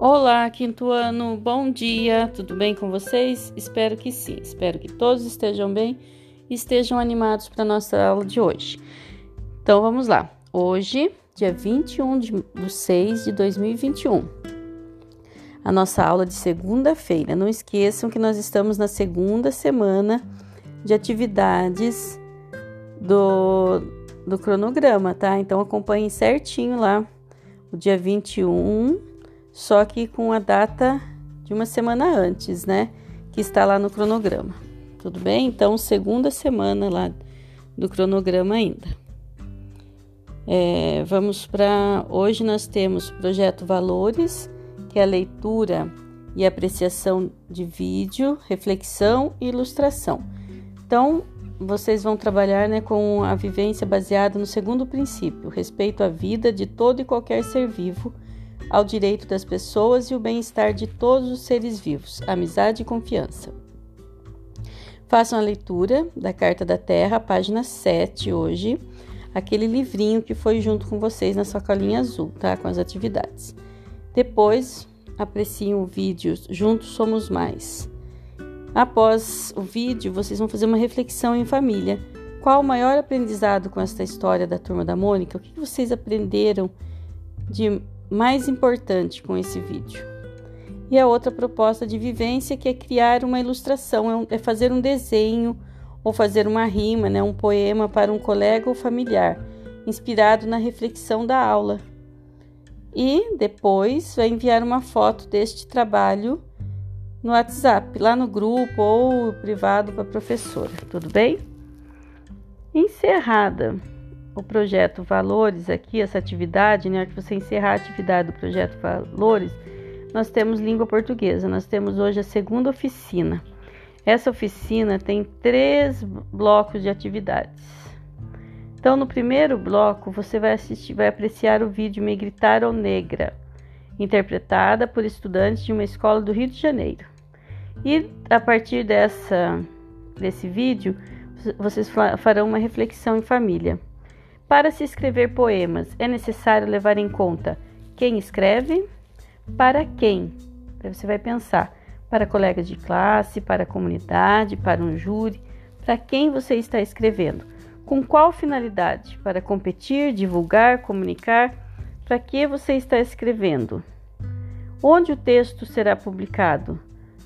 Olá, quinto ano, bom dia, tudo bem com vocês? Espero que sim, espero que todos estejam bem e estejam animados para a nossa aula de hoje. Então vamos lá, hoje, dia 21 de, de 6 de 2021, a nossa aula de segunda-feira. Não esqueçam que nós estamos na segunda semana de atividades do, do cronograma, tá? Então acompanhem certinho lá o dia 21 só que com a data de uma semana antes, né? Que está lá no cronograma. Tudo bem? Então, segunda semana lá do cronograma ainda. É, vamos para. Hoje nós temos projeto Valores, que é a leitura e apreciação de vídeo, reflexão e ilustração. Então, vocês vão trabalhar né, com a vivência baseada no segundo princípio, respeito à vida de todo e qualquer ser vivo ao direito das pessoas e o bem-estar de todos os seres vivos, amizade e confiança. Façam a leitura da Carta da Terra, página 7, hoje, aquele livrinho que foi junto com vocês na sua colinha azul, tá? Com as atividades. Depois, apreciem o vídeo Juntos Somos Mais. Após o vídeo, vocês vão fazer uma reflexão em família. Qual o maior aprendizado com esta história da turma da Mônica? O que vocês aprenderam de mais importante com esse vídeo. E a outra proposta de vivência que é criar uma ilustração, é, é fazer um desenho ou fazer uma rima, né, um poema para um colega ou familiar, inspirado na reflexão da aula. E depois vai enviar uma foto deste trabalho no WhatsApp, lá no grupo ou privado para a professora, tudo bem? Encerrada o projeto Valores aqui, essa atividade, né, que você encerrar a atividade do projeto Valores, nós temos língua portuguesa. Nós temos hoje a segunda oficina. Essa oficina tem três blocos de atividades. Então, no primeiro bloco, você vai assistir, vai apreciar o vídeo Me Gritaram Negra, interpretada por estudantes de uma escola do Rio de Janeiro. E a partir dessa, desse vídeo, vocês farão uma reflexão em família. Para se escrever poemas, é necessário levar em conta quem escreve, para quem. Aí você vai pensar para colegas de classe, para a comunidade, para um júri, para quem você está escrevendo. Com qual finalidade? Para competir, divulgar, comunicar? Para que você está escrevendo? Onde o texto será publicado?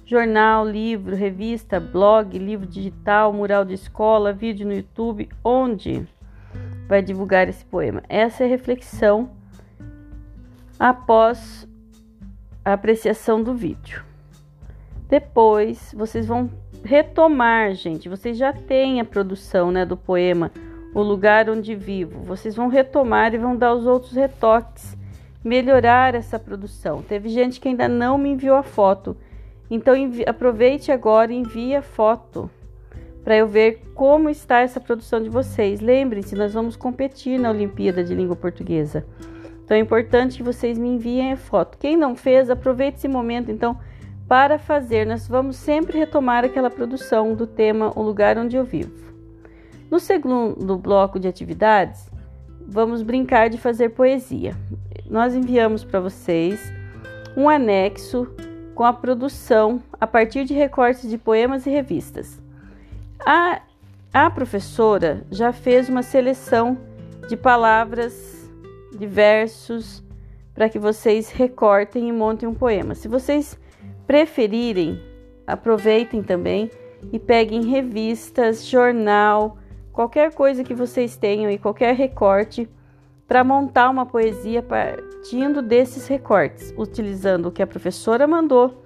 Jornal, livro, revista, blog, livro digital, mural de escola, vídeo no YouTube? Onde? Vai divulgar esse poema. Essa é a reflexão após a apreciação do vídeo. Depois vocês vão retomar, gente. Vocês já têm a produção né, do poema O Lugar Onde Vivo. Vocês vão retomar e vão dar os outros retoques, melhorar essa produção. Teve gente que ainda não me enviou a foto. Então aproveite agora e envie a foto para eu ver como está essa produção de vocês. Lembrem-se, nós vamos competir na Olimpíada de Língua Portuguesa. Então é importante que vocês me enviem a foto. Quem não fez, aproveite esse momento então para fazer. Nós vamos sempre retomar aquela produção do tema O Lugar Onde Eu Vivo. No segundo bloco de atividades, vamos brincar de fazer poesia. Nós enviamos para vocês um anexo com a produção a partir de recortes de poemas e revistas. A, a professora já fez uma seleção de palavras, de versos, para que vocês recortem e montem um poema. Se vocês preferirem, aproveitem também e peguem revistas, jornal, qualquer coisa que vocês tenham e qualquer recorte para montar uma poesia partindo desses recortes, utilizando o que a professora mandou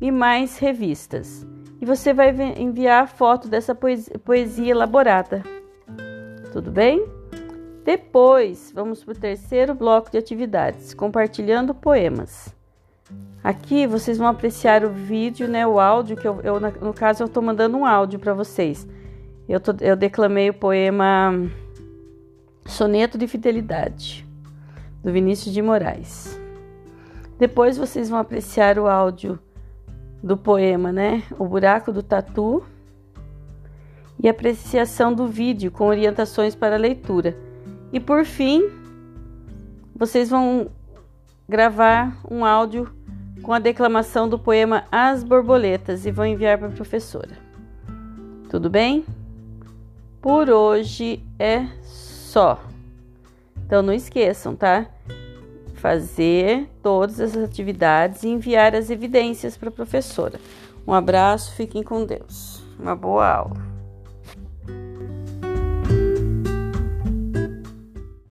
e mais revistas e você vai enviar a foto dessa poesia, elaborada. Tudo bem? Depois, vamos para o terceiro bloco de atividades, compartilhando poemas. Aqui vocês vão apreciar o vídeo, né, o áudio, que eu, eu no caso eu estou mandando um áudio para vocês. Eu, tô, eu declamei o poema Soneto de Fidelidade, do Vinícius de Moraes. Depois vocês vão apreciar o áudio do poema, né? O buraco do tatu e apreciação do vídeo com orientações para leitura. E por fim, vocês vão gravar um áudio com a declamação do poema As Borboletas e vou enviar para a professora. Tudo bem? Por hoje é só. Então não esqueçam, tá? Fazer todas as atividades e enviar as evidências para a professora. Um abraço, fiquem com Deus. Uma boa aula.